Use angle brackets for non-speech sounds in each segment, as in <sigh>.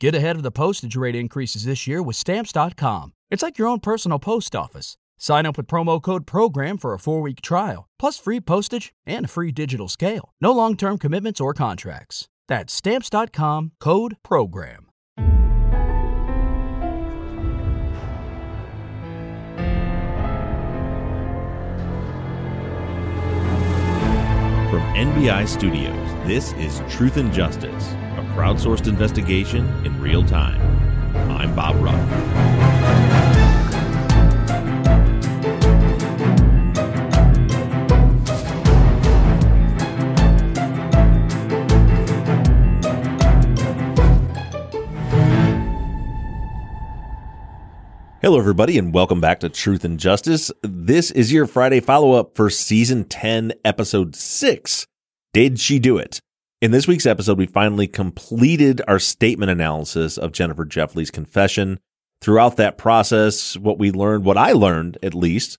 Get ahead of the postage rate increases this year with Stamps.com. It's like your own personal post office. Sign up with promo code PROGRAM for a four week trial, plus free postage and a free digital scale. No long term commitments or contracts. That's Stamps.com code PROGRAM. From NBI Studios, this is Truth and Justice, a crowdsourced investigation in real time. I'm Bob. Hello, everybody, and welcome back to Truth and Justice. This is your Friday follow up for season 10, episode 6. Did she do it? In this week's episode, we finally completed our statement analysis of Jennifer Jeffley's confession. Throughout that process, what we learned, what I learned at least,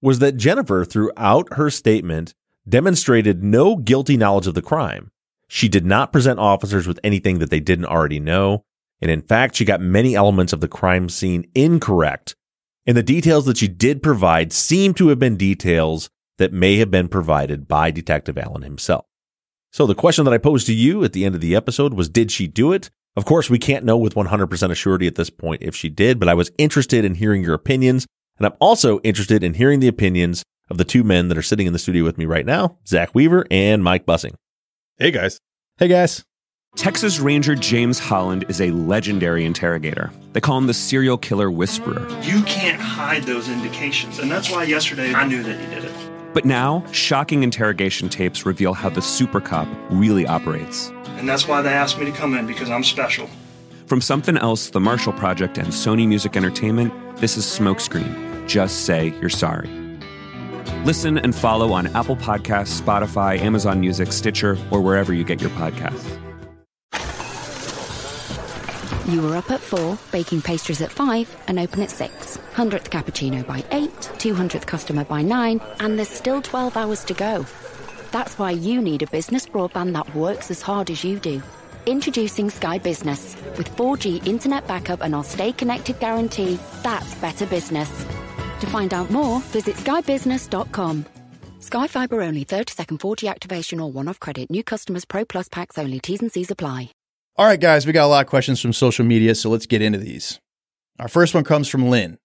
was that Jennifer, throughout her statement, demonstrated no guilty knowledge of the crime. She did not present officers with anything that they didn't already know. And in fact, she got many elements of the crime scene incorrect. And the details that she did provide seem to have been details that may have been provided by Detective Allen himself. So the question that I posed to you at the end of the episode was, did she do it? Of course, we can't know with 100% assurity at this point if she did, but I was interested in hearing your opinions. And I'm also interested in hearing the opinions of the two men that are sitting in the studio with me right now, Zach Weaver and Mike Bussing. Hey guys. Hey guys. Texas Ranger James Holland is a legendary interrogator. They call him the serial killer whisperer. You can't hide those indications, and that's why yesterday I knew that he did it. But now, shocking interrogation tapes reveal how the super cop really operates. And that's why they asked me to come in because I'm special. From Something Else, The Marshall Project, and Sony Music Entertainment, this is Smokescreen. Just say you're sorry. Listen and follow on Apple Podcasts, Spotify, Amazon Music, Stitcher, or wherever you get your podcasts. You were up at 4, baking pastries at 5, and open at 6. 100th cappuccino by 8, 200th customer by 9, and there's still 12 hours to go. That's why you need a business broadband that works as hard as you do. Introducing Sky Business. With 4G internet backup and our stay connected guarantee, that's better business. To find out more, visit skybusiness.com. Sky Fiber only 30 second 4G activation or one off credit. New customers Pro Plus packs only. T's and C's apply. All right, guys, we got a lot of questions from social media, so let's get into these. Our first one comes from Lynn.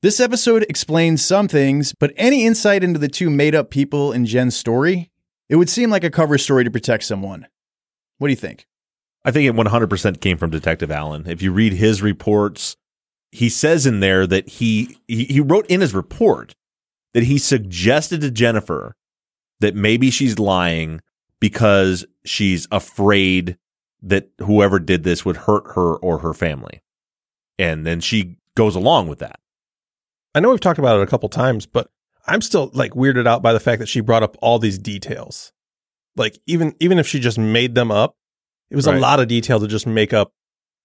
This episode explains some things, but any insight into the two made up people in Jen's story? It would seem like a cover story to protect someone. What do you think? I think it 100% came from Detective Allen. If you read his reports, he says in there that he, he, he wrote in his report that he suggested to Jennifer that maybe she's lying because she's afraid that whoever did this would hurt her or her family. And then she goes along with that. I know we've talked about it a couple times, but I'm still like weirded out by the fact that she brought up all these details. Like even even if she just made them up, it was Right. a lot of detail to just make up.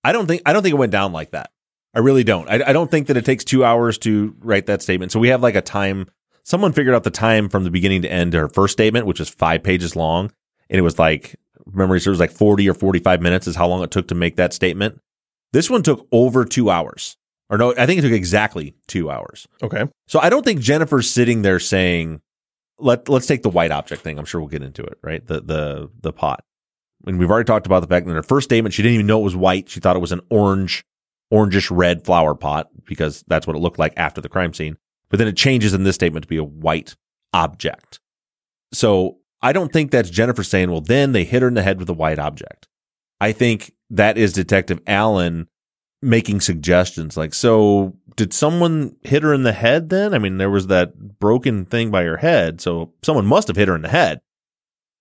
I don't think I don't think it went down like that. I really don't. I, I don't think that it takes two hours to write that statement. So we have like a time. Someone figured out the time from the beginning to end to her first statement, which is five pages long, and it was like memory serves like forty or forty five minutes is how long it took to make that statement. This one took over two hours, or no, I think it took exactly two hours. Okay. So I don't think Jennifer's sitting there saying, "Let let's take the white object thing." I'm sure we'll get into it, right? The the the pot. And we've already talked about the fact that in her first statement, she didn't even know it was white. She thought it was an orange, orangish red flower pot because that's what it looked like after the crime scene. But then it changes in this statement to be a white object. So I don't think that's Jennifer saying, well, then they hit her in the head with a white object. I think that is Detective Allen making suggestions like, so did someone hit her in the head then? I mean, there was that broken thing by her head. So someone must have hit her in the head.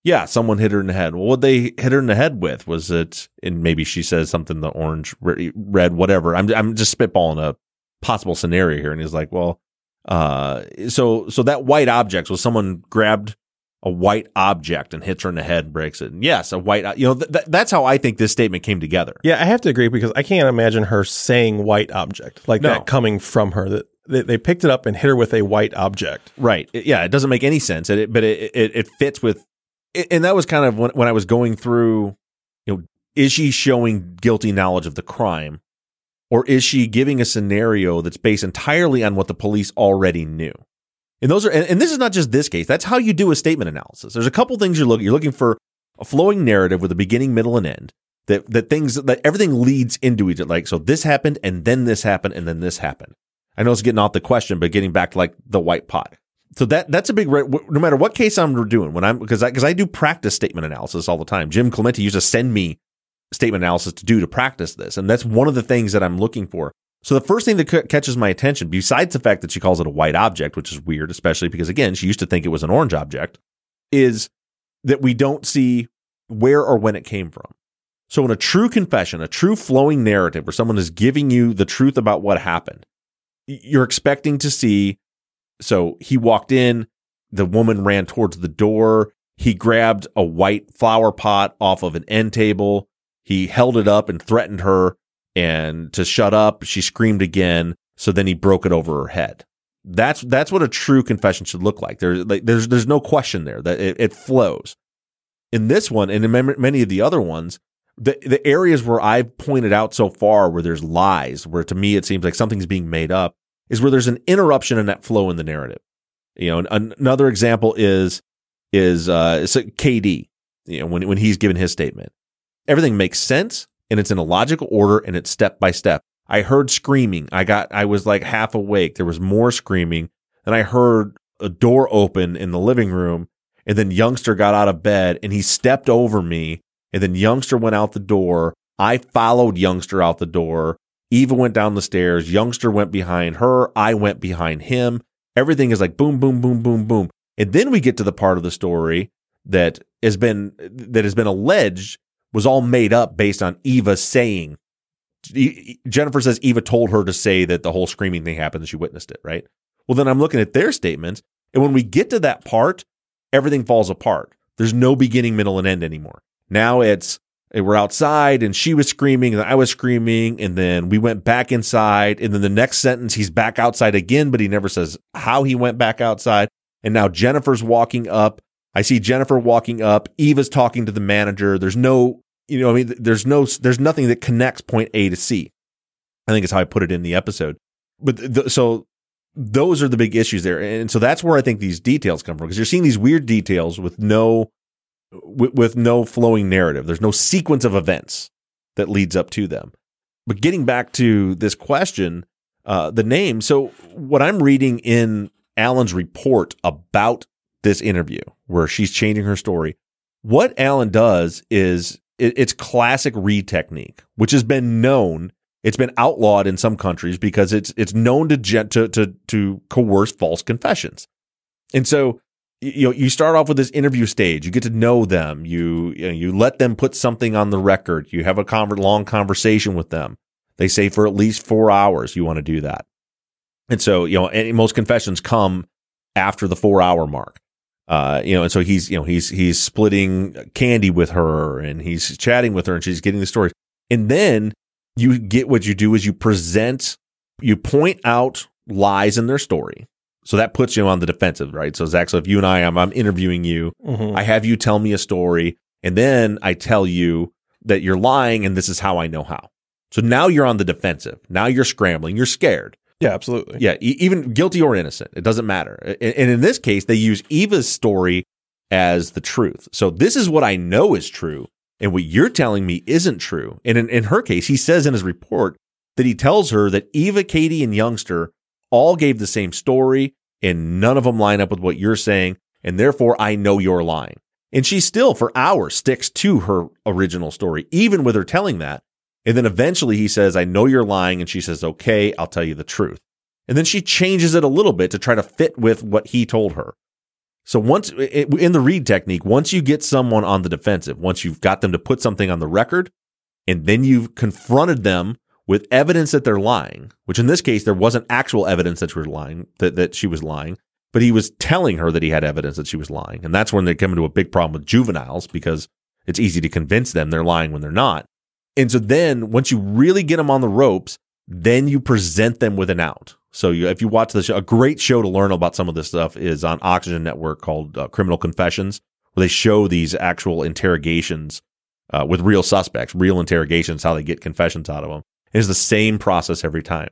Yeah, someone hit her in the head. Well, what they hit her in the head with? Was it, and maybe she says something, the orange, red, whatever. I'm, I'm just spitballing a possible scenario here. And he's like, well, uh, so, so that white object was someone grabbed a white object and hits her in the head and breaks it. And yes, a white, you know, th- th- that's how I think this statement came together. Yeah, I have to agree because I can't imagine her saying white object like No. that coming from her. That they, they picked it up and hit her with a white object. Right. It- yeah. It doesn't make any sense. It, but it, it, it fits with, it- and that was kind of when, when I was going through, you know, is she showing guilty knowledge of the crime or is she giving a scenario that's based entirely on what the police already knew? And those are, and, and this is not just this case. That's how you do a statement analysis. There's a couple things you're looking. You're looking for a flowing narrative with a beginning, middle, and end. That that things that everything leads into each. Other. Like so, this happened, and then this happened, and then this happened. I know it's getting off the question, but getting back to like the white pot. So that that's a big no matter what case I'm doing when I'm because I because I do practice statement analysis all the time. Jim Clemente used to send me statement analysis to do to practice this, and that's one of the things that I'm looking for. So the first thing that c- catches my attention, besides the fact that she calls it a white object, which is weird, especially because again she used to think it was an orange object, is that we don't see where or when it came from. So in a true confession, a true flowing narrative where someone is giving you the truth about what happened, you're expecting to see. So he walked in, the woman ran towards the door. He grabbed a white flower pot off of an end table. He held it up and threatened her and to shut up. She screamed again. So then he broke it over her head. That's that's what a true confession should look like. There's like, there's there's no question there that it, it flows. In this one and in many of the other ones, the the areas where I've pointed out so far where there's lies, where to me it seems like something's being made up, is where there's an interruption in that flow in the narrative. You know, another example is is uh, KD. You know, when when he's given his statement, everything makes sense and it's in a logical order and it's step by step. I heard screaming. I got I was like half awake. There was more screaming, and I heard a door open in the living room, and then youngster got out of bed and he stepped over me and then Youngster went out the door. I followed Youngster out the door. Eva went down the stairs. Youngster went behind her. I went behind him. Everything is like boom, boom, boom, boom, boom. And then we get to the part of the story that has been that has been alleged was all made up based on Eva saying. Jennifer says Eva told her to say that the whole screaming thing happened and she witnessed it, right? Well, then I'm looking at their statements, and when we get to that part, everything falls apart. There's no beginning, middle, and end anymore. Now it's eh, we're outside and she was screaming and I was screaming and then we went back inside and then the next sentence he's back outside again but he never says how he went back outside and now Jennifer's walking up I see Jennifer walking up Eva's talking to the manager there's no you know I mean there's no there's nothing that connects point A to C I think is how I put it in the episode but the, so those are the big issues there and so that's where I think these details come from because you're seeing these weird details with no with, with no flowing narrative. There's no sequence of events that leads up to them. But getting back to this question, uh, the name. So what I'm reading in Allen's report about this interview, where she's changing her story, what Allen does is it, it's classic Reid technique, which has been known. It's been outlawed in some countries because it's it's known to to to, to coerce false confessions. And so you know, you start off with this interview stage. You get to know them. You you, know, you let them put something on the record. You have a long conversation with them. They say for at least four hours you want to do that. And so you know, most confessions come after the four hour mark. Uh, you know, and so he's you know he's he's splitting candy with her and he's chatting with her and she's getting the stories. And then you get what you do is you present, you point out lies in their story so that puts you on the defensive, right? So Zach, so if you and I, I'm, I'm interviewing you, mm-hmm. I have you tell me a story, and then I tell you that you're lying, and this is how I know how. So now you're on the defensive. Now you're scrambling. You're scared. Yeah, absolutely. Yeah, e- even guilty or innocent, it doesn't matter. And, and in this case, they use Eva's story as the truth. So this is what I know is true, and what you're telling me isn't true. And in, in her case, he says in his report that he tells her that Eva, KD, and Youngster all gave the same story and none of them line up with what you're saying. And therefore, I know you're lying. And she still, for hours, sticks to her original story, even with her telling that. And then eventually he says, I know you're lying. And she says, okay, I'll tell you the truth. And then she changes it a little bit to try to fit with what he told her. So once in the Reid technique, once you get someone on the defensive, once you've got them to put something on the record, and then you've confronted them with evidence that they're lying, which in this case, there wasn't actual evidence that she was lying, that, that she was lying, but he was telling her that he had evidence that she was lying. And that's when they come into a big problem with juveniles because it's easy to convince them they're lying when they're not. And so then once you really get them on the ropes, then you present them with an out. So you, if you watch the show, a great show to learn about some of this stuff is on Oxygen Network called uh, Criminal Confessions, where they show these actual interrogations uh, with real suspects, real interrogations, how they get confessions out of them. It's the same process every time.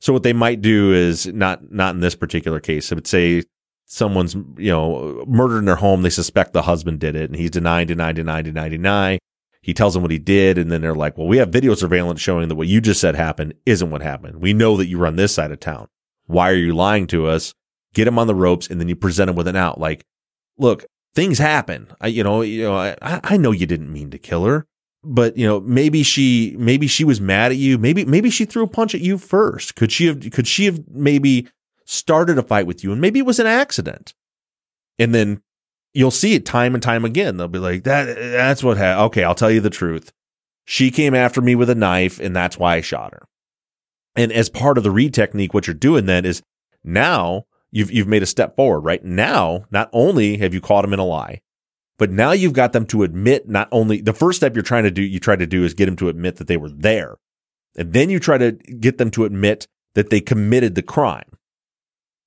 So what they might do is not not in this particular case. It would say someone's you know murdered in their home. They suspect the husband did it, and he's denying, denying, denying, denying, denying. He tells them what he did, and then they're like, "Well, we have video surveillance showing that what you just said happened isn't what happened. We know that you run this side of town. Why are you lying to us?" Get him on the ropes, and then you present him with an out. Like, look, things happen. I, you know, you know, I, I know you didn't mean to kill her, but you know, maybe she, maybe she was mad at you. Maybe, maybe she threw a punch at you first. Could she have, could she have maybe started a fight with you and maybe it was an accident? And then you'll see it time and time again. They'll be like, that, that's what happened. Okay. I'll tell you the truth. She came after me with a knife and that's why I shot her. And as part of the Reid technique, what you're doing then is now you've you've made a step forward, right? Now, not only have you caught them in a lie, but now you've got them to admit not only the first step you're trying to do, you try to do is get them to admit that they were there. And then you try to get them to admit that they committed the crime.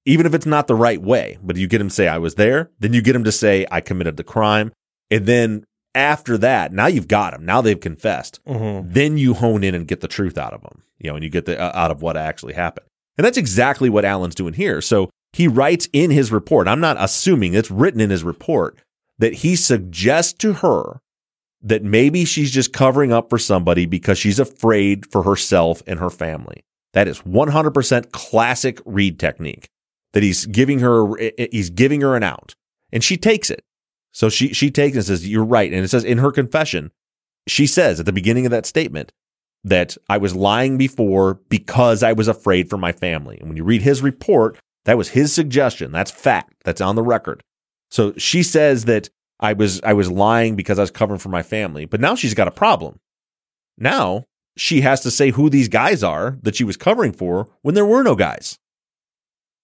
Even if it's not the right way, but you get him to say, I was there. Then you get him to say, I committed the crime. And then after that, now you've got them. Now they've confessed. Mm-hmm. Then you hone in and get the truth out of them, you know, and you get the uh, out of what actually happened. And that's exactly what Allen's doing here. So he writes in his report, I'm not assuming it's written in his report that he suggests to her that maybe she's just covering up for somebody because she's afraid for herself and her family. That is 100% classic Reid technique that he's giving her, eh, eh, he's giving her an out and she takes it. So she, she takes it and says, you're right. And it says in her confession, she says at the beginning of that statement that I was lying before because I was afraid for my family. And when you read his report, that was his suggestion. That's fact. That's on the record. So she says that I was I was lying because I was covering for my family. But now she's got a problem. Now she has to say who these guys are that she was covering for when there were no guys.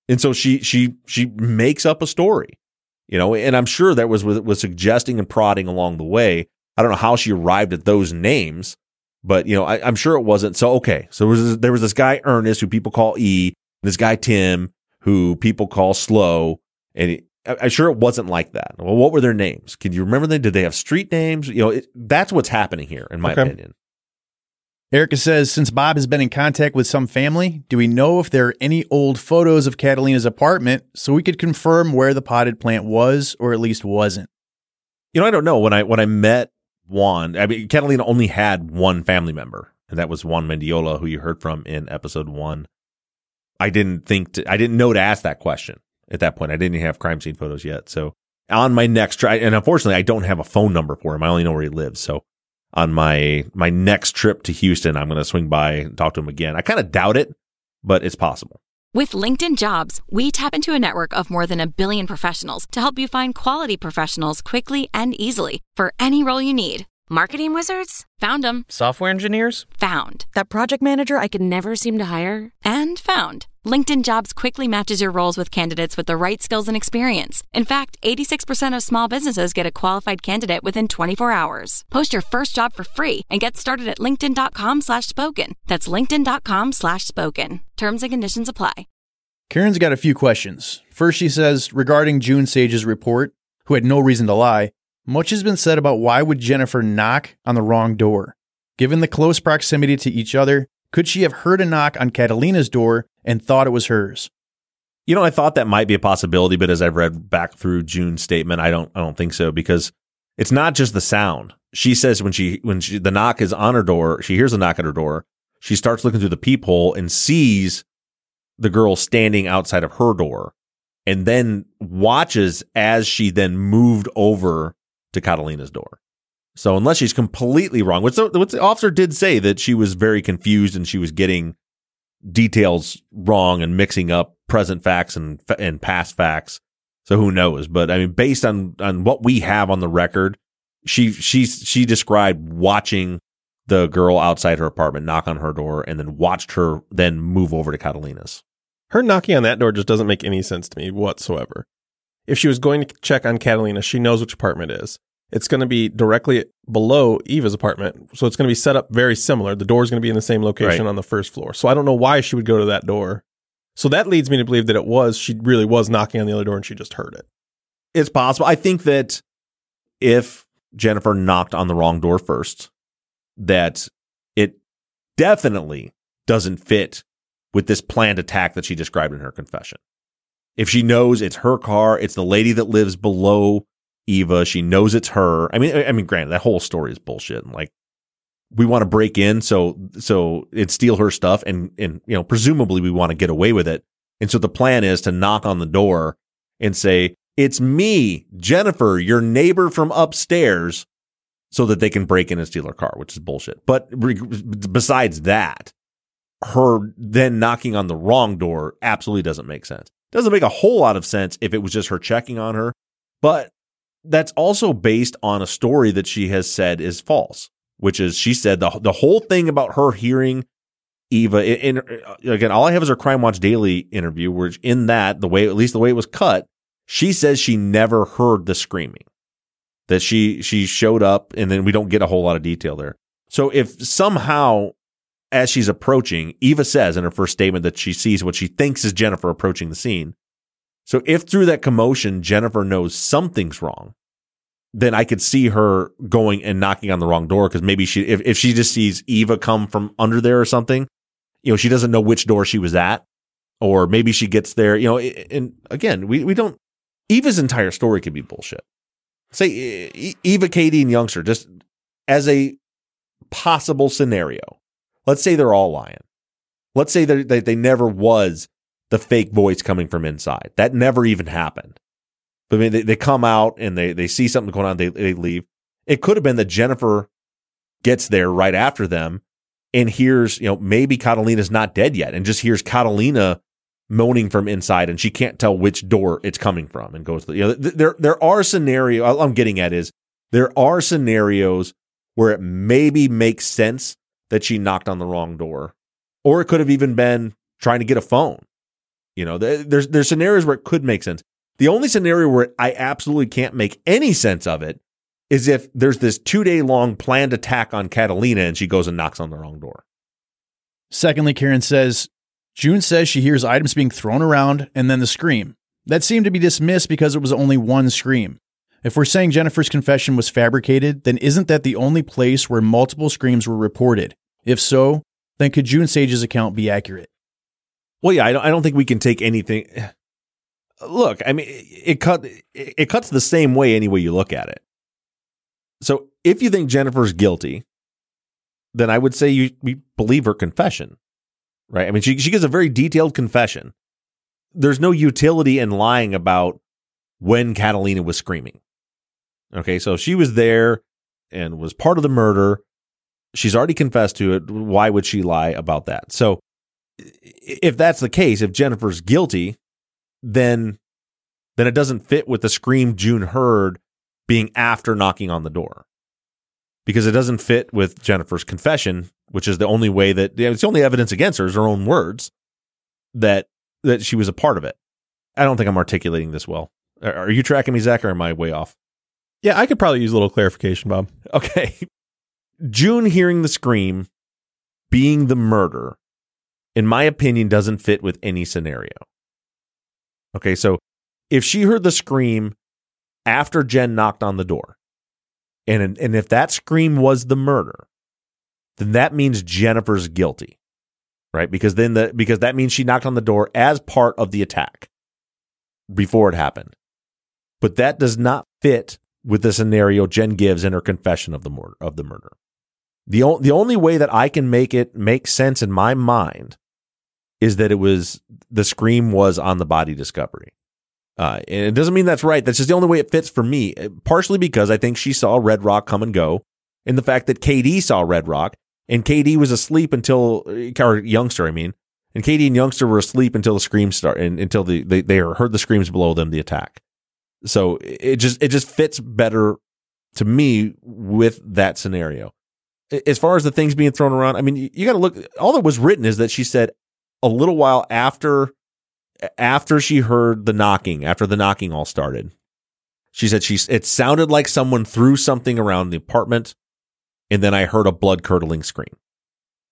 And so she she she makes up a story. You know, and I'm sure that was was suggesting and prodding along the way. I don't know how she arrived at those names, but you know, I, am sure it wasn't. So okay, so there was, there was this guy Ernest who people call E, this guy Tim who people call slow, and I'm sure it wasn't like that. Well, what were their names? Can you remember them? Did they have street names? You know, it, that's what's happening here, in my Okay. opinion. Erica says, since Bob has been in contact with some family, do we know if there are any old photos of Catalina's apartment so we could confirm where the potted plant was or at least wasn't? You know, I don't know when I when I met Juan. I mean, Catalina only had one family member, and that was Juan Mendiola, who you heard from in episode one. I didn't think to, I didn't know to ask that question at that point. I didn't have crime scene photos yet. So on my next try, and unfortunately, I don't have a phone number for him. I only know where he lives. So on my my next trip to Houston, I'm going to swing by and talk to him again. I kind of doubt it, but it's possible. With LinkedIn Jobs, we tap into a network of more than a billion professionals to help you find quality professionals quickly and easily for any role you need. Marketing wizards? Found them. Software engineers? Found. That project manager I could never seem to hire? And found. LinkedIn Jobs quickly matches your roles with candidates with the right skills and experience. In fact, 86% of small businesses get a qualified candidate within 24 hours. Post your first job for free and get started at linkedin.com slash spoken. That's linkedin.com slash spoken. Terms and conditions apply. Karen's got a few questions. First, she says, regarding June Sage's report, who had no reason to lie, much has been said about why would Jennifer knock on the wrong door. Given the close proximity to each other, could she have heard a knock on Catalina's door and thought it was hers? You know, I thought that might be a possibility, but as I've read back through June's statement, I don't I don't think so because it's not just the sound. She says when she when she the knock is on her door, she hears a knock at her door. She starts looking through the peephole and sees the girl standing outside of her door, and then watches as she then moved over to Catalina's door. So unless she's completely wrong, which the, which the officer did say that she was very confused and she was getting details wrong and mixing up present facts and and past facts. So who knows? But I mean, based on on what we have on the record, she she she described watching the girl outside her apartment knock on her door and then watched her then move over to Catalina's. Her knocking on that door just doesn't make any sense to me whatsoever. If she was going to check on Catalina, she knows which apartment it is. It's going to be directly below Eva's apartment. So it's going to be set up very similar. The door is going to be in the same location Right. on the first floor. So I don't know why she would go to that door. So that leads me to believe that it was, she really was knocking on the other door and she just heard it. It's possible. I think that if Jennifer knocked on the wrong door first, that it definitely doesn't fit with this planned attack that she described in her confession. If she knows it's her car, it's the lady that lives below Eva, she knows it's her. I mean, I mean, granted, that whole story is bullshit. And like, we want to break in so so and steal her stuff, and and you know, presumably we want to get away with it. And so the plan is to knock on the door and say, "It's me, Jennifer, your neighbor from upstairs." So that they can break in and steal her car, which is bullshit. But re- besides that, her then knocking on the wrong door absolutely doesn't make sense. Doesn't make a whole lot of sense if it was just her checking on her, but that's also based on a story that she has said is false, which is she said the the whole thing about her hearing Eva. In, in uh, again, all I have is her Crime Watch Daily interview, which in that the way at least the way it was cut, she says she never heard the screaming. That she she showed up, and then we don't get a whole lot of detail there. So if somehow as she's approaching, Eva says in her first statement that she sees what she thinks is Jennifer approaching the scene. So if through that commotion Jennifer knows something's wrong, then I could see her going and knocking on the wrong door because maybe she if, if she just sees Eva come from under there or something, you know, she doesn't know which door she was at. Or maybe she gets there, you know, and again, we, we don't Eva's entire story could be bullshit. Say Eva, KD, and Youngster, just as a possible scenario. Let's say they're all lying. Let's say that they, never was the fake voice coming from inside. That never even happened. But I mean, they, they come out and they, they see something going on. They, they leave. It could have been that Jennifer gets there right after them and hears, you know, maybe Catalina's not dead yet and just hears Catalina moaning from inside and she can't tell which door it's coming from and goes, you know, there, there are scenarios. I'm getting at is there are scenarios where it maybe makes sense that she knocked on the wrong door or it could have even been trying to get a phone you know, there's there's scenarios where it could make sense. The only scenario where I absolutely can't make any sense of it is if there's this two day long planned attack on Catalina and she goes and knocks on the wrong door. Secondly, Karen says June says she hears items being thrown around and then the scream. That seemed to be dismissed because it was only one scream. If we're saying Jennifer's confession was fabricated, then isn't that the only place where multiple screams were reported? If so, then could June Sage's account be accurate? Well, yeah, I don't, I don't think we can take anything. Look, I mean, it cut it cuts the same way any way you look at it. So if you think Jennifer's guilty, then I would say you, you believe her confession, right? I mean, she she gives a very detailed confession. There's no utility in lying about when Catalina was screaming. Okay, so she was there and was part of the murder, she's already confessed to it. Why would she lie about that? So if that's the case, if Jennifer's guilty, then then it doesn't fit with the scream June heard being after knocking on the door. Because it doesn't fit with Jennifer's confession, which is the only way that it's the only evidence against her is her own words that that she was a part of it. I don't think I'm articulating this well. Are you tracking me, Zach, or am I way off? Yeah, I could probably use a little clarification, Bob. Okay. June hearing the scream being the murder in my opinion, doesn't fit with any scenario. Okay, so if she heard the scream after Jen knocked on the door, and and if that scream was the murder, then that means Jennifer's guilty, right? Because then the because that means she knocked on the door as part of the attack before it happened. But that does not fit with the scenario Jen gives in her confession of the murder of the murder. The, o- the only way that I can make it make sense in my mind is that it was the scream was on the body discovery. Uh, and it doesn't mean that's right. That's just the only way it fits for me. Uh, partially because I think she saw Red Rock come and go, and the fact that KD saw Red Rock, and KD was asleep until, or youngster, I mean, and KD and youngster were asleep until the screams start, and until the, they they heard the screams below them, the attack. So it just it just fits better to me with that scenario as far as the things being thrown around, I mean, you, you got to look. All that was written is that she said a little while after after she heard the knocking, after the knocking all started, she said she it sounded like someone threw something around the apartment, and then I heard a blood curdling scream.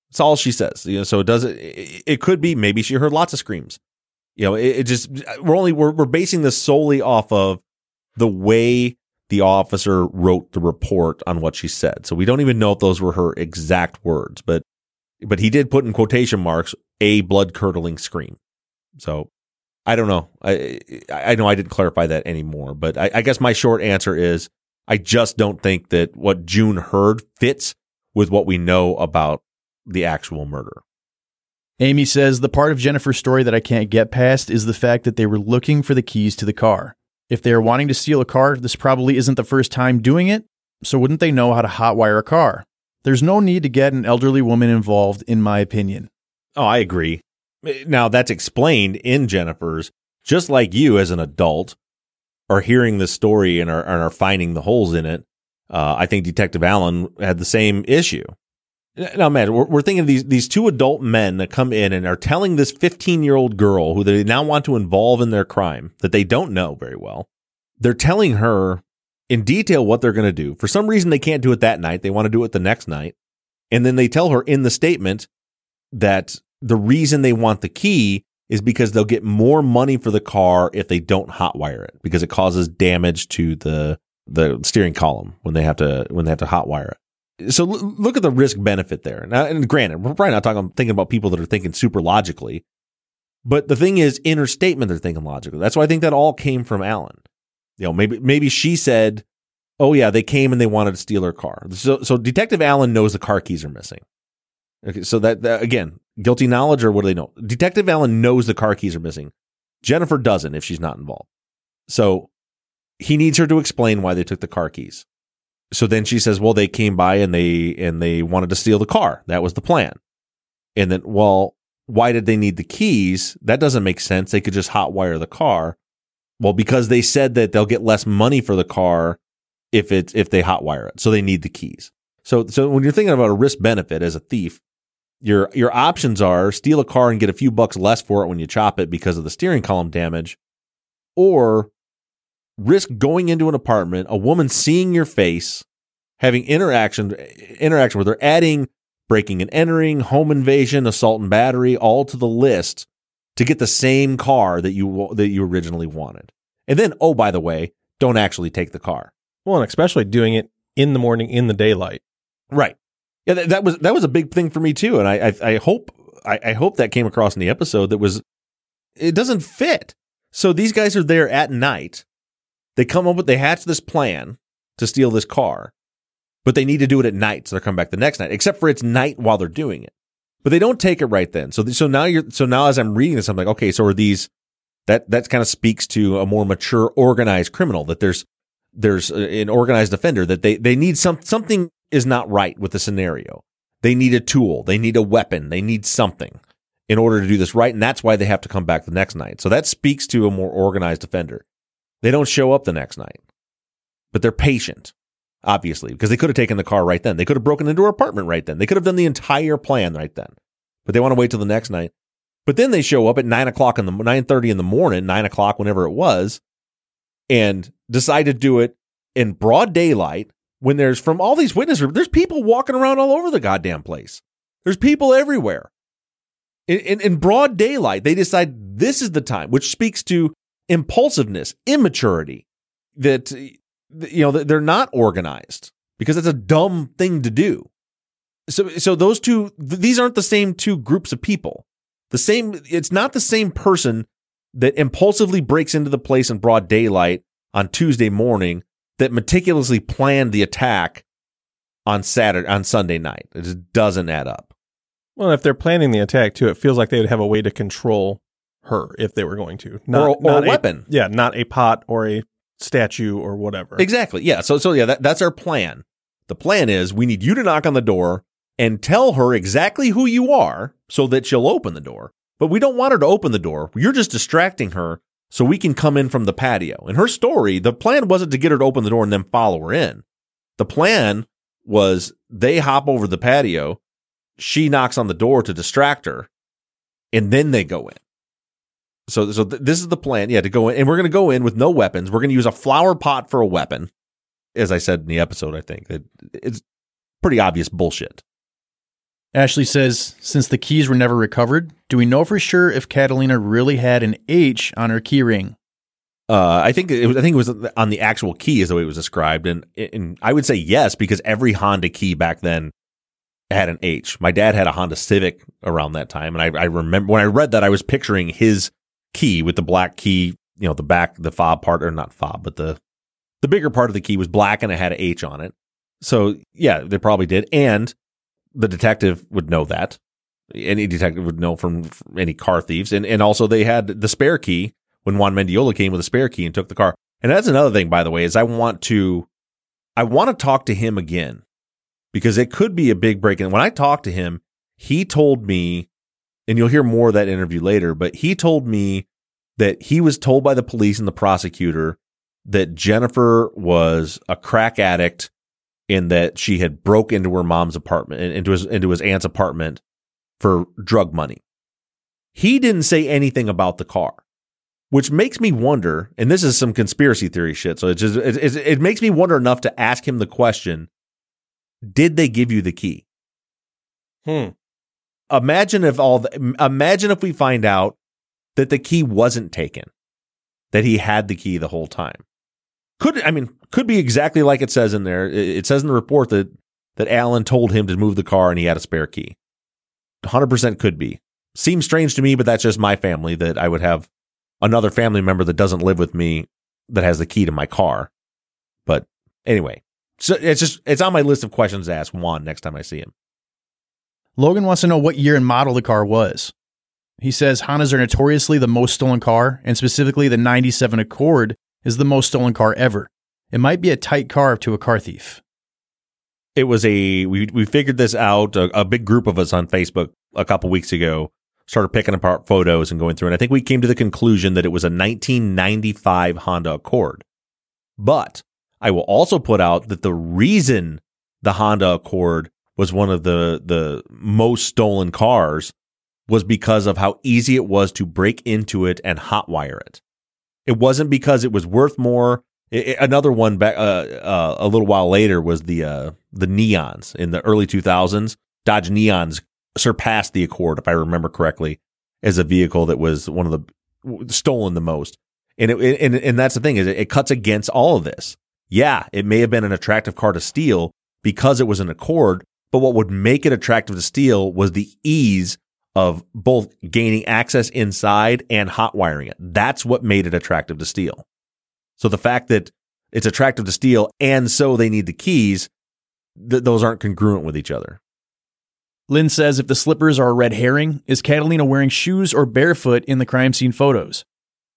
That's all she says. You know, so it doesn't. It, it could be maybe she heard lots of screams. You know, it, it just uh, we're only we're we're basing this solely off of the way the officer wrote the report on what she said. So we don't even know if those were her exact words, but but he did put in quotation marks a blood curdling scream. So I don't know. I I know I didn't clarify that anymore, but I, I guess my short answer is I just don't think that what June heard fits with what we know about the actual murder. Amy says the part of Jennifer's story that I can't get past is the fact that they were looking for the keys to the car. If they are wanting to steal a car, this probably isn't the first time doing it, so wouldn't they know how to hotwire a car? There's no need to get an elderly woman involved, in my opinion. Oh, I agree. Now, that's explained in Jennifer's, just like you as an adult are hearing the story and are, and are finding the holes in it. Uh, I think Detective Allen had the same issue. Now, man, we're, we're thinking these these two adult men that come in and are telling this 15 year old girl who they now want to involve in their crime that they don't know very well. They're telling her in detail what they're going to do. For some reason, they can't do it that night. They want to do it the next night. And then they tell her in the statement that the reason they want the key is because they'll get more money for the car if they don't hotwire it because it causes damage to the the steering column when they have to when they have to hotwire it so l- look at the risk benefit there. Now, and granted, we're probably not talking thinking about people that are thinking super logically, but the thing is, in her statement, they're thinking logically. That's why I think that all came from Allen. You know, maybe maybe she said, "Oh yeah, they came and they wanted to steal her car." So so Detective Allen knows the car keys are missing. Okay, so that, that again, guilty knowledge or what do they know? Detective Allen knows the car keys are missing. Jennifer doesn't if she's not involved. So he needs her to explain why they took the car keys so then she says, well, they came by and they, and they wanted to steal the car. That was the plan. And then, well, why did they need the keys? That doesn't make sense. They could just hotwire the car. Well, because they said that they'll get less money for the car if it's, if they hotwire it. So they need the keys. So, so when you're thinking about a risk benefit as a thief, your, your options are steal a car and get a few bucks less for it when you chop it because of the steering column damage or risk going into an apartment, a woman seeing your face, having interaction interaction with her, adding breaking and entering, home invasion, assault and battery, all to the list to get the same car that you that you originally wanted. And then, oh, by the way, don't actually take the car. Well, and especially doing it in the morning in the daylight. Right. Yeah, that, that was that was a big thing for me too, and I I, I hope I, I hope that came across in the episode. That was it doesn't fit. So these guys are there at night they come up with, they hatch this plan to steal this car, but they need to do it at night. So they're coming back the next night, except for it's night while they're doing it. But they don't take it right then. So, so now you're, so now as I'm reading this, I'm like, okay, so are these, that, that kind of speaks to a more mature, organized criminal that there's, there's an organized offender that they, they need some, something is not right with the scenario. They need a tool. They need a weapon. They need something in order to do this right. And that's why they have to come back the next night. So that speaks to a more organized offender. They don't show up the next night, but they're patient, obviously, because they could have taken the car right then. They could have broken into her apartment right then. They could have done the entire plan right then, but they want to wait till the next night. But then they show up at nine o'clock in the nine thirty in the morning, nine o'clock, whenever it was, and decide to do it in broad daylight when there's from all these witnesses, there's people walking around all over the goddamn place. There's people everywhere. In, in, in, broad daylight, they decide this is the time, which speaks to impulsiveness, immaturity, that, you know, they're not organized because it's a dumb thing to do. So, so those two, these aren't the same two groups of people. The same, it's not the same person that impulsively breaks into the place in broad daylight on Tuesday morning that meticulously planned the attack on Saturday, on Sunday night. It just doesn't add up. Well, if they're planning the attack too, it feels like they would have a way to control her if they were going to. Not, or, or not a weapon. A, yeah, not a pot or a statue or whatever. Exactly. Yeah. So so yeah, that, that's our plan. The plan is we need you to knock on the door and tell her exactly who you are so that she'll open the door. But we don't want her to open the door. You're just distracting her so we can come in from the patio. In her story, the plan wasn't to get her to open the door and then follow her in. The plan was they hop over the patio, she knocks on the door to distract her, and then they go in. So, so th- this is the plan. Yeah, to go in, and we're going to go in with no weapons. We're going to use a flower pot for a weapon, as I said in the episode. I think it, it's pretty obvious bullshit. Ashley says, since the keys were never recovered, do we know for sure if Catalina really had an H on her keyring? Uh, I think it was, I think it was on the actual key is the way it was described, and and I would say yes because every Honda key back then had an H. My dad had a Honda Civic around that time, and I, I remember when I read that I was picturing his key with the black key, you know, the back, the fob part, or not fob, but the the bigger part of the key was black and it had an H on it. So yeah, they probably did, and the detective would know that. Any detective would know from, from any car thieves, and and also they had the spare key when Juan Mendiola came with a spare key and took the car. And that's another thing, by the way, is I want to, I want to talk to him again because it could be a big break. And when I talked to him, he told me, and you'll hear more of that interview later, but he told me that he was told by the police and the prosecutor that Jennifer was a crack addict and that she had broke into her mom's apartment, into his, into his aunt's apartment for drug money. He didn't say anything about the car which makes me wonder, and this is some conspiracy theory shit. So it just it, it, it, makes me wonder enough to ask him the question: Did they give you the key? Hmm. Imagine if all the, imagine if we find out that the key wasn't taken, that he had the key the whole time. Could I mean could be exactly like it says in there. It says in the report that that Allen told him to move the car and he had a spare key. 100% could be. Seems strange to me, but that's just my family that I would have another family member that doesn't live with me that has the key to my car. But anyway, so it's just it's on my list of questions to ask Juan next time I see him. Logan wants to know what year and model the car was. He says Hondas are notoriously the most stolen car, and specifically the 97 Accord is the most stolen car ever. It might be a tight car to a car thief. It was a we we figured this out. A, a big group of us on Facebook a couple weeks ago started picking apart photos and going through. And I think we came to the conclusion that it was a 1995 Honda Accord. But I will also put out that the reason the Honda Accord was one of the, the most stolen cars was because of how easy it was to break into it and hotwire it. It wasn't because it was worth more. It, it, another one back uh, uh, a little while later was the uh, the Neons in the early 2000s. Dodge Neons surpassed the Accord, if I remember correctly, as a vehicle that was one of the stolen the most. And it, and and that's the thing is it, it cuts against all of this. Yeah, it may have been an attractive car to steal because it was an Accord, but what would make it attractive to steal was the ease of both gaining access inside and hot wiring it. That's what made it attractive to steal. So the fact that it's attractive to steal and so they need the keys, th- those aren't congruent with each other. Lynn says if the slippers are a red herring, is Catalina wearing shoes or barefoot in the crime scene photos?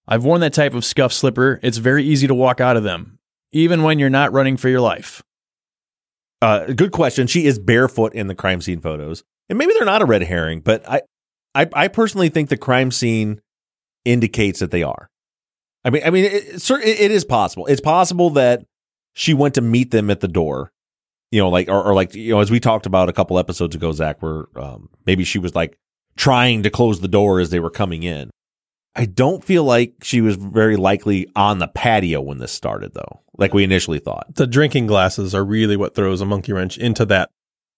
I've worn that type of scuff slipper. It's very easy to walk out of them, even when you're not running for your life. Uh, good question. She is barefoot in the crime scene photos, and maybe they're not a red herring, but I, I, I personally think the crime scene indicates that they are. I mean, I mean, it, it is possible. It's possible that she went to meet them at the door you know, like, or, or, like, you know, as we talked about a couple episodes ago, Zach, where um, maybe she was like trying to close the door as they were coming in. I don't feel like she was very likely on the patio when this started, though, like we initially thought. The drinking glasses are really what throws a monkey wrench into that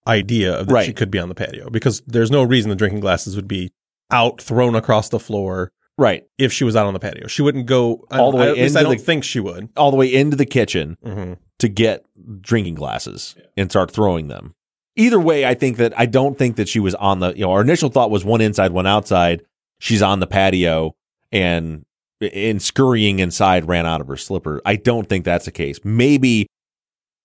idea of that right. she could be on the patio because there's no reason the drinking glasses would be out thrown across the floor. Right. If she was out on the patio, she wouldn't go all the way. I, into I don't the, think she would. All the way into the kitchen. Mm-hmm to get drinking glasses yeah. and start throwing them. Either way, I think that I don't think that she was on the, you know, our initial thought was one inside, one outside. She's on the patio and in scurrying inside ran out of her slipper. I don't think that's the case. Maybe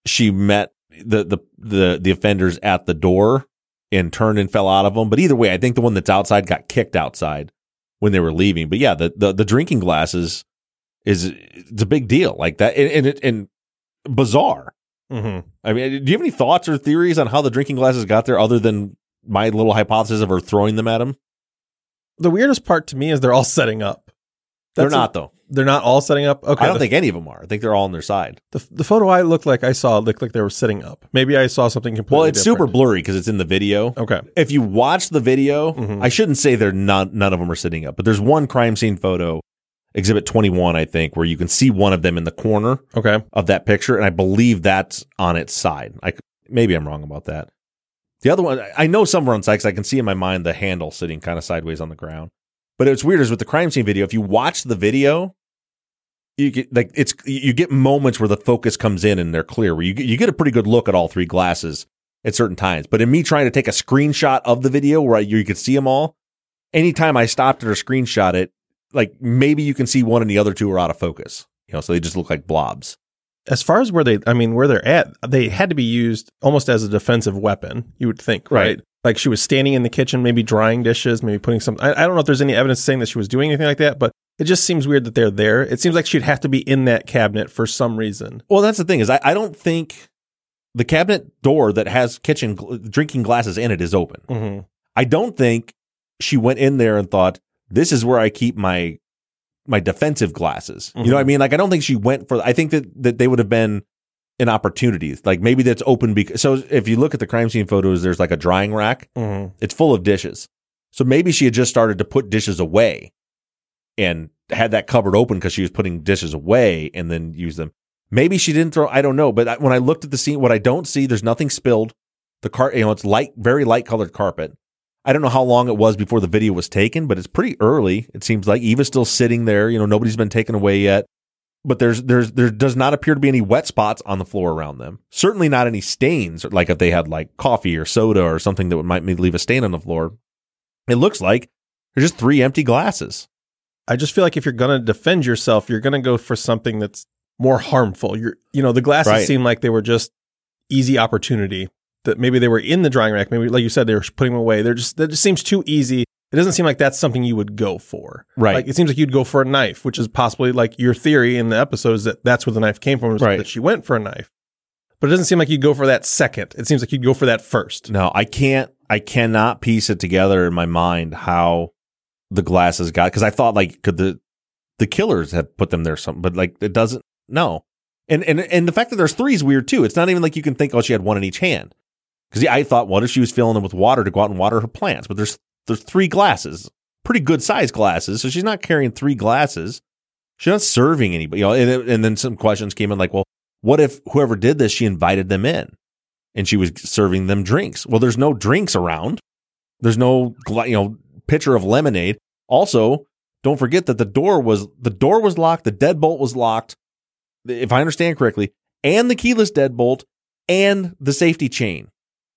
she met the, the, the, the offenders at the door and turned and fell out of them. But either way, I think the one that's outside got kicked outside when they were leaving. But yeah, the, the, the drinking glasses is, it's a big deal like that. And, and, and bizarre. Mm-hmm. I mean, do you have any thoughts or theories on how the drinking glasses got there, other than my little hypothesis of her throwing them at him? The weirdest part to me is they're all setting up. That's they're not a, though. They're not all setting up. Okay, I don't the, think any of them are. I think they're all on their side. The, the photo I looked like I saw looked like they were sitting up. Maybe I saw something completely. Well, it's different. super blurry because it's in the video. Okay. If you watch the video, mm-hmm. I shouldn't say they're not. None of them are sitting up, but there's one crime scene photo exhibit 21 i think where you can see one of them in the corner okay of that picture and i believe that's on its side i maybe i'm wrong about that the other one i know somewhere on site i can see in my mind the handle sitting kind of sideways on the ground but it's weird is with the crime scene video if you watch the video you get like it's you get moments where the focus comes in and they're clear where you you get a pretty good look at all three glasses at certain times. But in me trying to take a screenshot of the video where you could see them all, anytime I stopped it or screenshot it, like maybe you can see one and the other two are out of focus. You know, so they just look like blobs. As far as where they, I mean, where they're at, they had to be used almost as a defensive weapon. You would think, right? Right. Like she was standing in the kitchen, maybe drying dishes, maybe putting some. I, I don't know if there's any evidence saying that she was doing anything like that, but it just seems weird that they're there. It seems like she'd have to be in that cabinet for some reason. Well, that's the thing is I, I don't think the cabinet door that has kitchen gl- drinking glasses in it is open. Mm-hmm. I don't think she went in there and thought this is where I keep my my defensive glasses. You know what I mean? Like I don't think she went for. I think that that they would have been an opportunity. Like maybe that's open because. So if you look at the crime scene photos, there's like a drying rack. Mm-hmm. It's full of dishes. So maybe she had just started to put dishes away, and had that cupboard open because she was putting dishes away and then use them. Maybe she didn't throw. I don't know. But I, when I looked at the scene, what I don't see, there's nothing spilled. The car, you know, it's light, very light colored carpet. I don't know how long it was before the video was taken, but it's pretty early. It seems like Eva's still sitting there. You know, nobody's been taken away yet. But there's there's there does not appear to be any wet spots on the floor around them. Certainly not any stains, like if they had like coffee or soda or something that would might leave a stain on the floor. It looks like there's just three empty glasses. I just feel like if you're going to defend yourself, you're going to go for something that's more harmful. You're, you know, the glasses Right. seem like they were just easy opportunity. That maybe they were in the drying rack. Maybe, like you said, they were putting them away. They're just that just seems too easy. It doesn't seem like that's something you would go for. Right. Like it seems like you'd go for a knife, which is possibly like your theory in the episodes that that's where the knife came from. Right. That she went for a knife. But it doesn't seem like you'd go for that second. It seems like you'd go for that first. No, I can't. I cannot piece it together in my mind how the glasses got because I thought like could the the killers have put them there something, but like it doesn't. No, and and and the fact that there's three is weird too. It's not even like you can think oh she had one in each hand because I thought what if she was filling them with water to go out and water her plants, but there's there's three glasses, pretty good sized glasses, so she's not carrying three glasses. She's not serving anybody. You know, and, and then some questions came in like, well, what if whoever did this she invited them in? and she was serving them drinks. Well, there's no drinks around. There's no you know pitcher of lemonade. Also, don't forget that the door was the door was locked, the deadbolt was locked, if I understand correctly, and the keyless deadbolt and the safety chain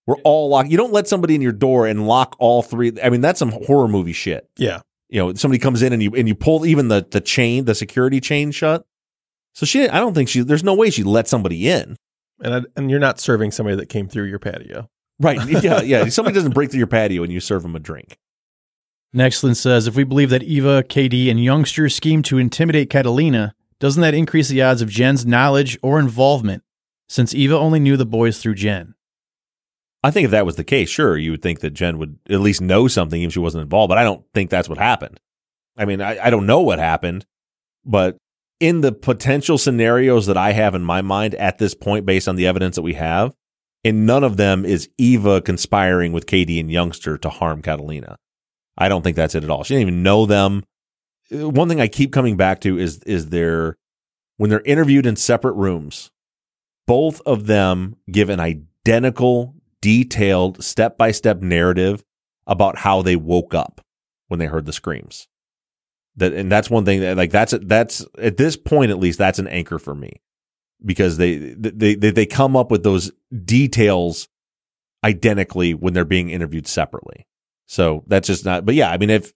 were all locked. You don't let somebody in your door and lock all three. I mean, that's some horror movie shit. Yeah. You know, somebody comes in and you and you pull even the the chain, the security chain shut. So she, I don't think she. There's no way she let somebody in. And I, and you're not serving somebody that came through your patio. Right. <laughs> Yeah. Yeah. Somebody doesn't break through your patio and you serve them a drink. Nextland says if we believe that Eva, KD, and Youngster schemed to intimidate Catalina, doesn't that increase the odds of Jen's knowledge or involvement, since Eva only knew the boys through Jen? I think if that was the case, sure, you would think that Jen would at least know something even if she wasn't involved. But I don't think that's what happened. I mean, I, I don't know what happened, but in the potential scenarios that I have in my mind at this point, based on the evidence that we have, in none of them is Eva conspiring with KD and Youngster to harm Catalina. I don't think that's it at all. She didn't even know them. Uh, One thing I keep coming back to is is their when they're interviewed in separate rooms, both of them give an identical, detailed, step by step narrative about how they woke up when they heard the screams. That and that's one thing that like that's that's at this point at least that's an anchor for me because they they they they come up with those details identically when they're being interviewed separately. So that's just not. But yeah, I mean if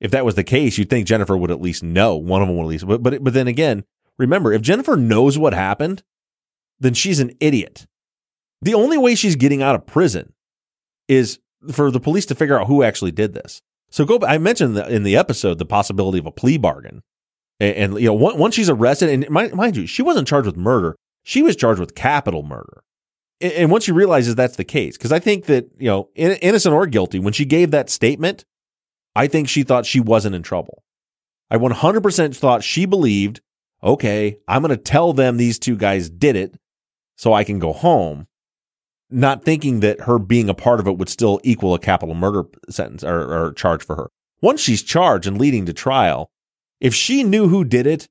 if that was the case, you'd think Jennifer would at least know one of them would at least. But but but then again, remember if Jennifer knows what happened, then she's an idiot. The only way she's getting out of prison is for the police to figure out who actually did this. So go. I mentioned in the episode the possibility of a plea bargain, and, and you know once she's arrested, and mind, mind you, she wasn't charged with murder; she was charged with capital murder. And, and once she realizes that's the case, because I think that you know, in, innocent or guilty, when she gave that statement, I think she thought she wasn't in trouble. I 100% thought she believed, okay, I'm going to tell them these two guys did it, so I can go home not thinking that her being a part of it would still equal a capital murder sentence or, or charge for her. Once she's charged and leading to trial, if she knew who did it,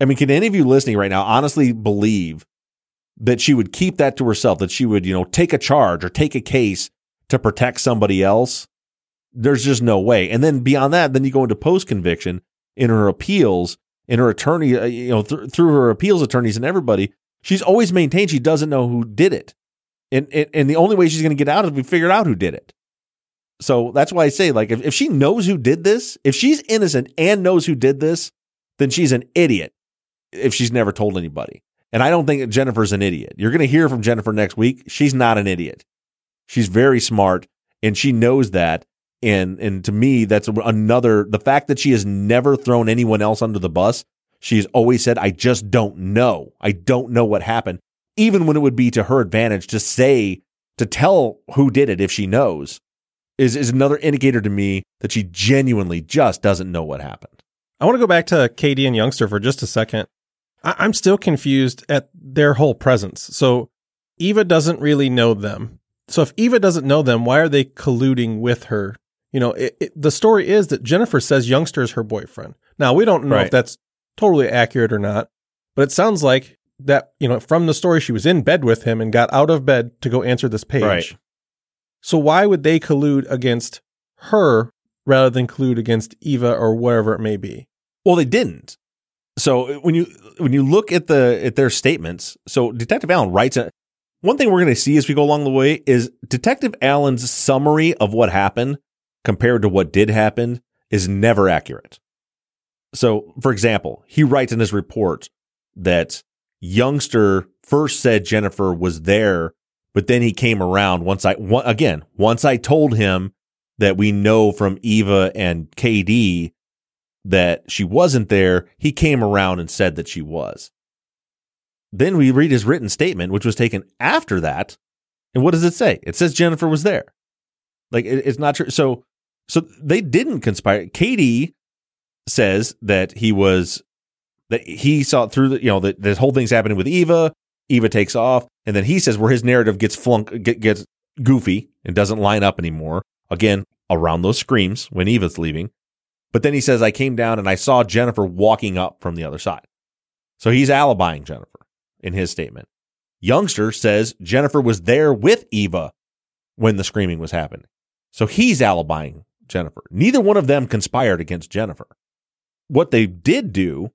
I mean, can any of you listening right now honestly believe that she would keep that to herself, that she would, you know, take a charge or take a case to protect somebody else? There's just no way. And then beyond that, then you go into post conviction in her appeals. in her attorney, uh, you know, th- through her appeals attorneys and everybody, she's always maintained she doesn't know who did it. And, and, and the only way she's going to get out is we figure out who did it. So that's why I say, like, if, if she knows who did this, if she's innocent and knows who did this, then she's an idiot if she's never told anybody. And I don't think Jennifer's an idiot. You're going to hear from Jennifer next week. She's not an idiot. She's very smart and she knows that. And, and to me, that's another, the fact that she has never thrown anyone else under the bus. She's always said, I just don't know. I don't know what happened. Even when it would be to her advantage to say, to tell who did it if she knows is, is another indicator to me that she genuinely just doesn't know what happened. I want to go back to KD and Youngster for just a second. I- I'm still confused at their whole presence. So Eva doesn't really know them. So if Eva doesn't know them, why are they colluding with her? You know, it, it, the story is that Jennifer says Youngster is her boyfriend. Now we don't know Right. if that's totally accurate or not, but it sounds like that. You know, from the story, she was in bed with him and got out of bed to go answer this page. Right. So why would they collude against her rather than collude against Eva or wherever it may be? Well, they didn't. So uh, when you when you look at the at their statements, so Detective Allen writes a one thing we're going to see as we go along the way is Detective Allen's summary of what happened compared to what did happen is never accurate. So, for example, he writes in his report that youngster first said Jennifer was there, but then he came around once I one, again once I told him that we know from Eva and KD that she wasn't there, he came around and said that she was. Then we read his written statement, which was taken after that. And what does it say? It says Jennifer was there. Like it- it's not true. So, so they didn't conspire. KD says that he was, that he saw through the, you know, that this whole thing's happening with Eva. Eva takes off. And then he says where his narrative gets flunk, get, gets goofy and doesn't line up anymore. Again, around those screams when Eva's leaving. But then he says, I came down and I saw Jennifer walking up from the other side. So he's alibying Jennifer in his statement. Youngster says Jennifer was there with Eva when the screaming was happening. So he's alibying Jennifer. Neither one of them conspired against Jennifer. What they did do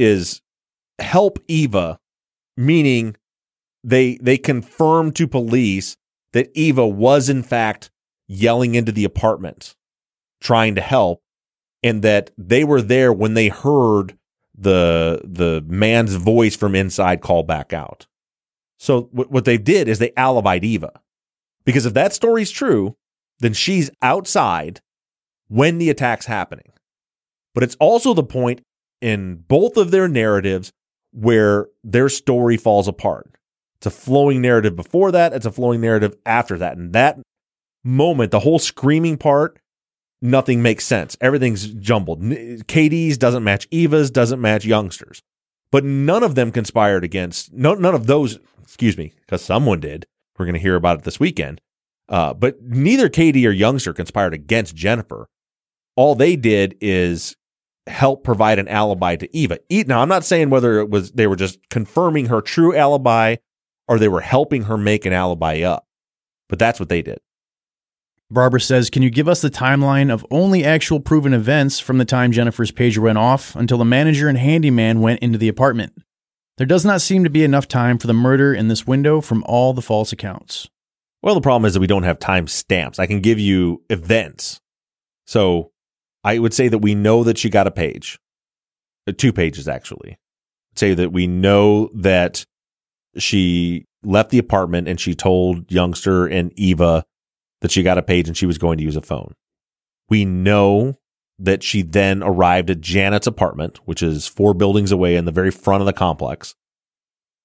is help Eva, meaning they they confirmed to police that Eva was in fact yelling into the apartment trying to help and that they were there when they heard the the man's voice from inside call back out. So what what they did is they alibied Eva. Because if that story's true, then she's outside when the attack's happening. But it's also the point in both of their narratives where their story falls apart. It's a flowing narrative before that, it's a flowing narrative after that. And that moment, the whole screaming part, nothing makes sense. Everything's jumbled. KD's doesn't match Eva's, doesn't match Youngster's. But none of them conspired against, no, none of those, excuse me, because someone did. We're going to hear about it this weekend. Uh, but neither Katie or Youngster conspired against Jennifer. All they did is help provide an alibi to Eva. Now, I'm not saying whether it was they were just confirming her true alibi or they were helping her make an alibi up, but that's what they did. Barbara says, Can you give us the timeline of only actual proven events from the time Jennifer's pager went off until the manager and handyman went into the apartment? There does not seem to be enough time for the murder in this window from all the false accounts. Well, the problem is that we don't have time stamps. I can give you events. So I would say that we know that she got a page, Uh, two pages actually. Say that we know that she left the apartment and she told Youngster and Eva that she got a page and she was going to use a phone. We know that she then arrived at Janet's apartment, which is four buildings away in the very front of the complex,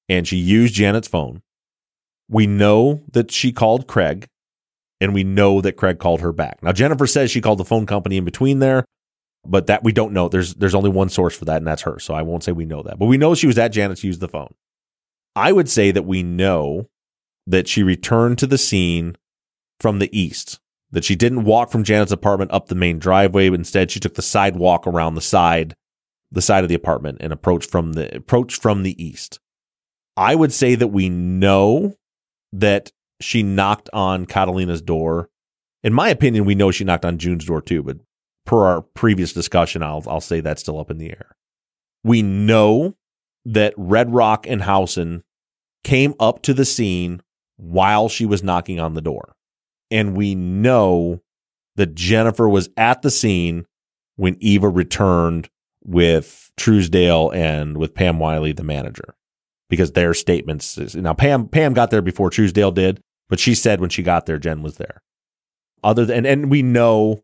and she used Janet's phone. We know that she called Craig, and we know that Craig called her back. Now Jennifer says she called the phone company in between there, but that we don't know. There's there's only one source for that, and that's her. So I won't say we know that, but we know she was at Janet's used the phone. I would say that we know that she returned to the scene from the east. That she didn't walk from Janet's apartment up the main driveway, but instead she took the sidewalk around the side, the side of the apartment, and approached from the approached from the east. I would say that we know that she knocked on Catalina's door. In my opinion, we know she knocked on June's door too, but per our previous discussion, I'll I'll say that's still up in the air. We know that Red Rock and Housen came up to the scene while she was knocking on the door. And we know that Jennifer was at the scene when Eva returned with Truesdale and with Pam Wiley, the manager, because their statements. Now, Pam Pam got there before Truesdale did, but she said when she got there, Jen was there. Other than, and we know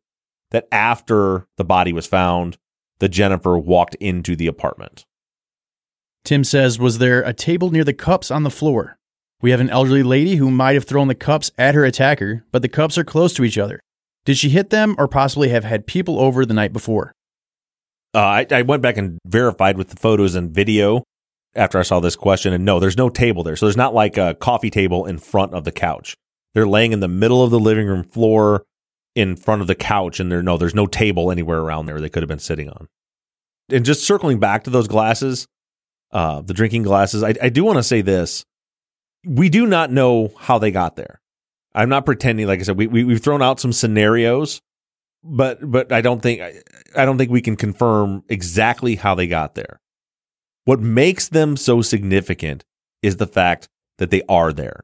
that after the body was found, that Jennifer walked into the apartment. Tim says, Was there a table near the cups on the floor? We have an elderly lady who might have thrown the cups at her attacker, but the cups are close to each other. Did she hit them or possibly have had people over the night before? Uh, I, I went back and verified with the photos and video after I saw this question, and no, there's no table there. So there's not like a coffee table in front of the couch. They're laying in the middle of the living room floor in front of the couch, and there no, there's no table anywhere around there they could have been sitting on. And just circling back to those glasses, uh, the drinking glasses, I, I do want to say this: we do not know how they got there. I'm not pretending. Like I said, we, we we've thrown out some scenarios, but but I don't think I, I don't think we can confirm exactly how they got there. What makes them so significant is the fact that they are there.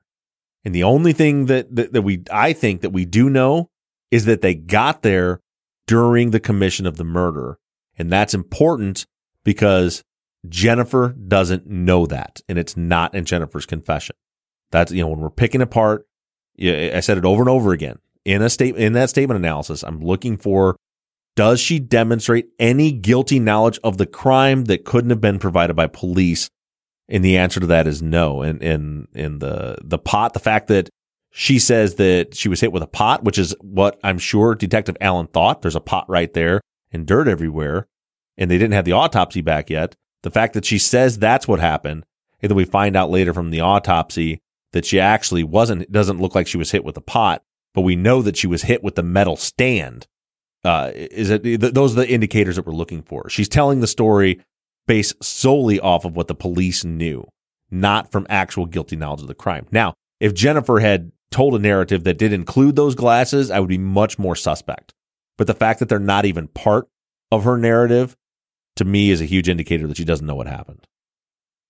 And the only thing that, that, that we I think that we do know is that they got there during the commission of the murder. And that's important because Jennifer doesn't know that. And it's not in Jennifer's confession. That's, you know, when we're picking apart, I said it over and over again in a state, in that statement analysis, I'm looking for does she demonstrate any guilty knowledge of the crime that couldn't have been provided by police? And the answer to that is no. And in in the the pot, the fact that she says that she was hit with a pot, which is what I'm sure Detective Allen thought. There's a pot right there and dirt everywhere, and they didn't have the autopsy back yet. The fact that she says that's what happened, and then we find out later from the autopsy that she actually wasn't. It doesn't look like she was hit with a pot, but we know that she was hit with the metal stand. Uh, is it those are the indicators that we're looking for? She's telling the story based solely off of what the police knew, not from actual guilty knowledge of the crime. Now, if Jennifer had told a narrative that did include those glasses, I would be much more suspect. But the fact that they're not even part of her narrative to me is a huge indicator that she doesn't know what happened.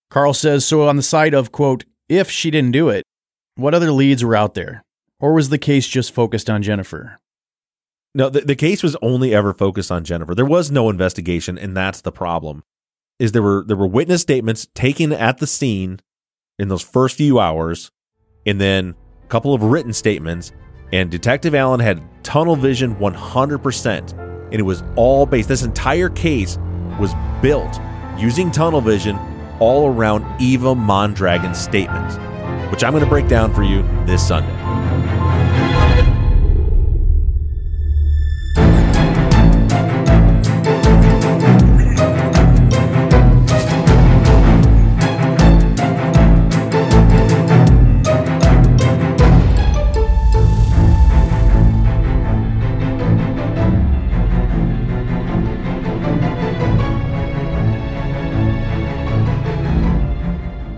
Carl says so on the side of, quote, if she didn't do it, what other leads were out there? Or was the case just focused on Jennifer? No, the, the case was only ever focused on Jennifer. There was no investigation, and that's the problem. Is there were there were witness statements taken at the scene in those first few hours, and then a couple of written statements, and Detective Allen had tunnel vision 100%. And it was all based, this entire case was built using tunnel vision all around Eva Mondragon's statements, which I'm going to break down for you this Sunday.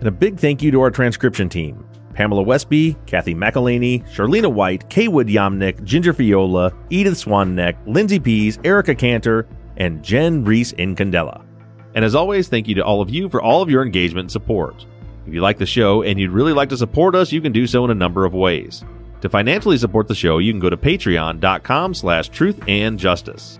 And a big thank you to our transcription team Pamela Westby, Kathy McElhaney, Charlena White, Kaywood Yamnick, Ginger Fiola, Edith Swanneck, Lindsay Pease, Erica Cantor, and Jen Reese Incandela. And as always, thank you to all of you for all of your engagement and support. If you like the show and you'd really like to support us, you can do so in a number of ways. To financially support the show, you can go to patreon.com slash truth and justice.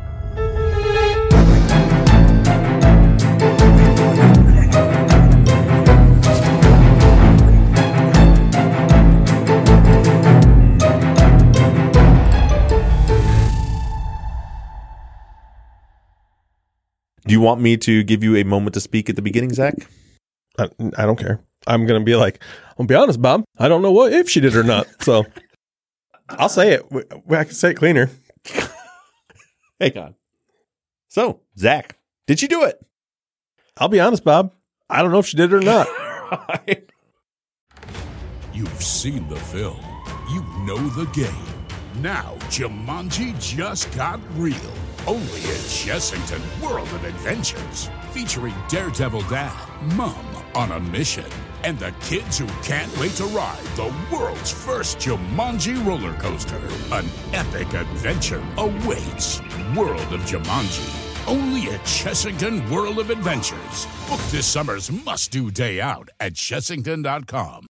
Do you want me to give you a moment to speak at the beginning, Zach? I, I don't care. I'm going to be like, I'll be honest, Bob. I don't know what if she did or not. So <laughs> I'll say it. I can say it cleaner. <laughs> Hang on. So, Zach, did she do it? I'll be honest, Bob. I don't know if she did or not. <laughs> You've seen the film. You know the game. Now, Jumanji just got real. Only at Chessington World of Adventures. Featuring Daredevil Dad, Mom on a mission, and the kids who can't wait to ride the world's first Jumanji roller coaster. An epic adventure awaits. World of Jumanji. Only at Chessington World of Adventures. Book this summer's must do day out at Chessington.com.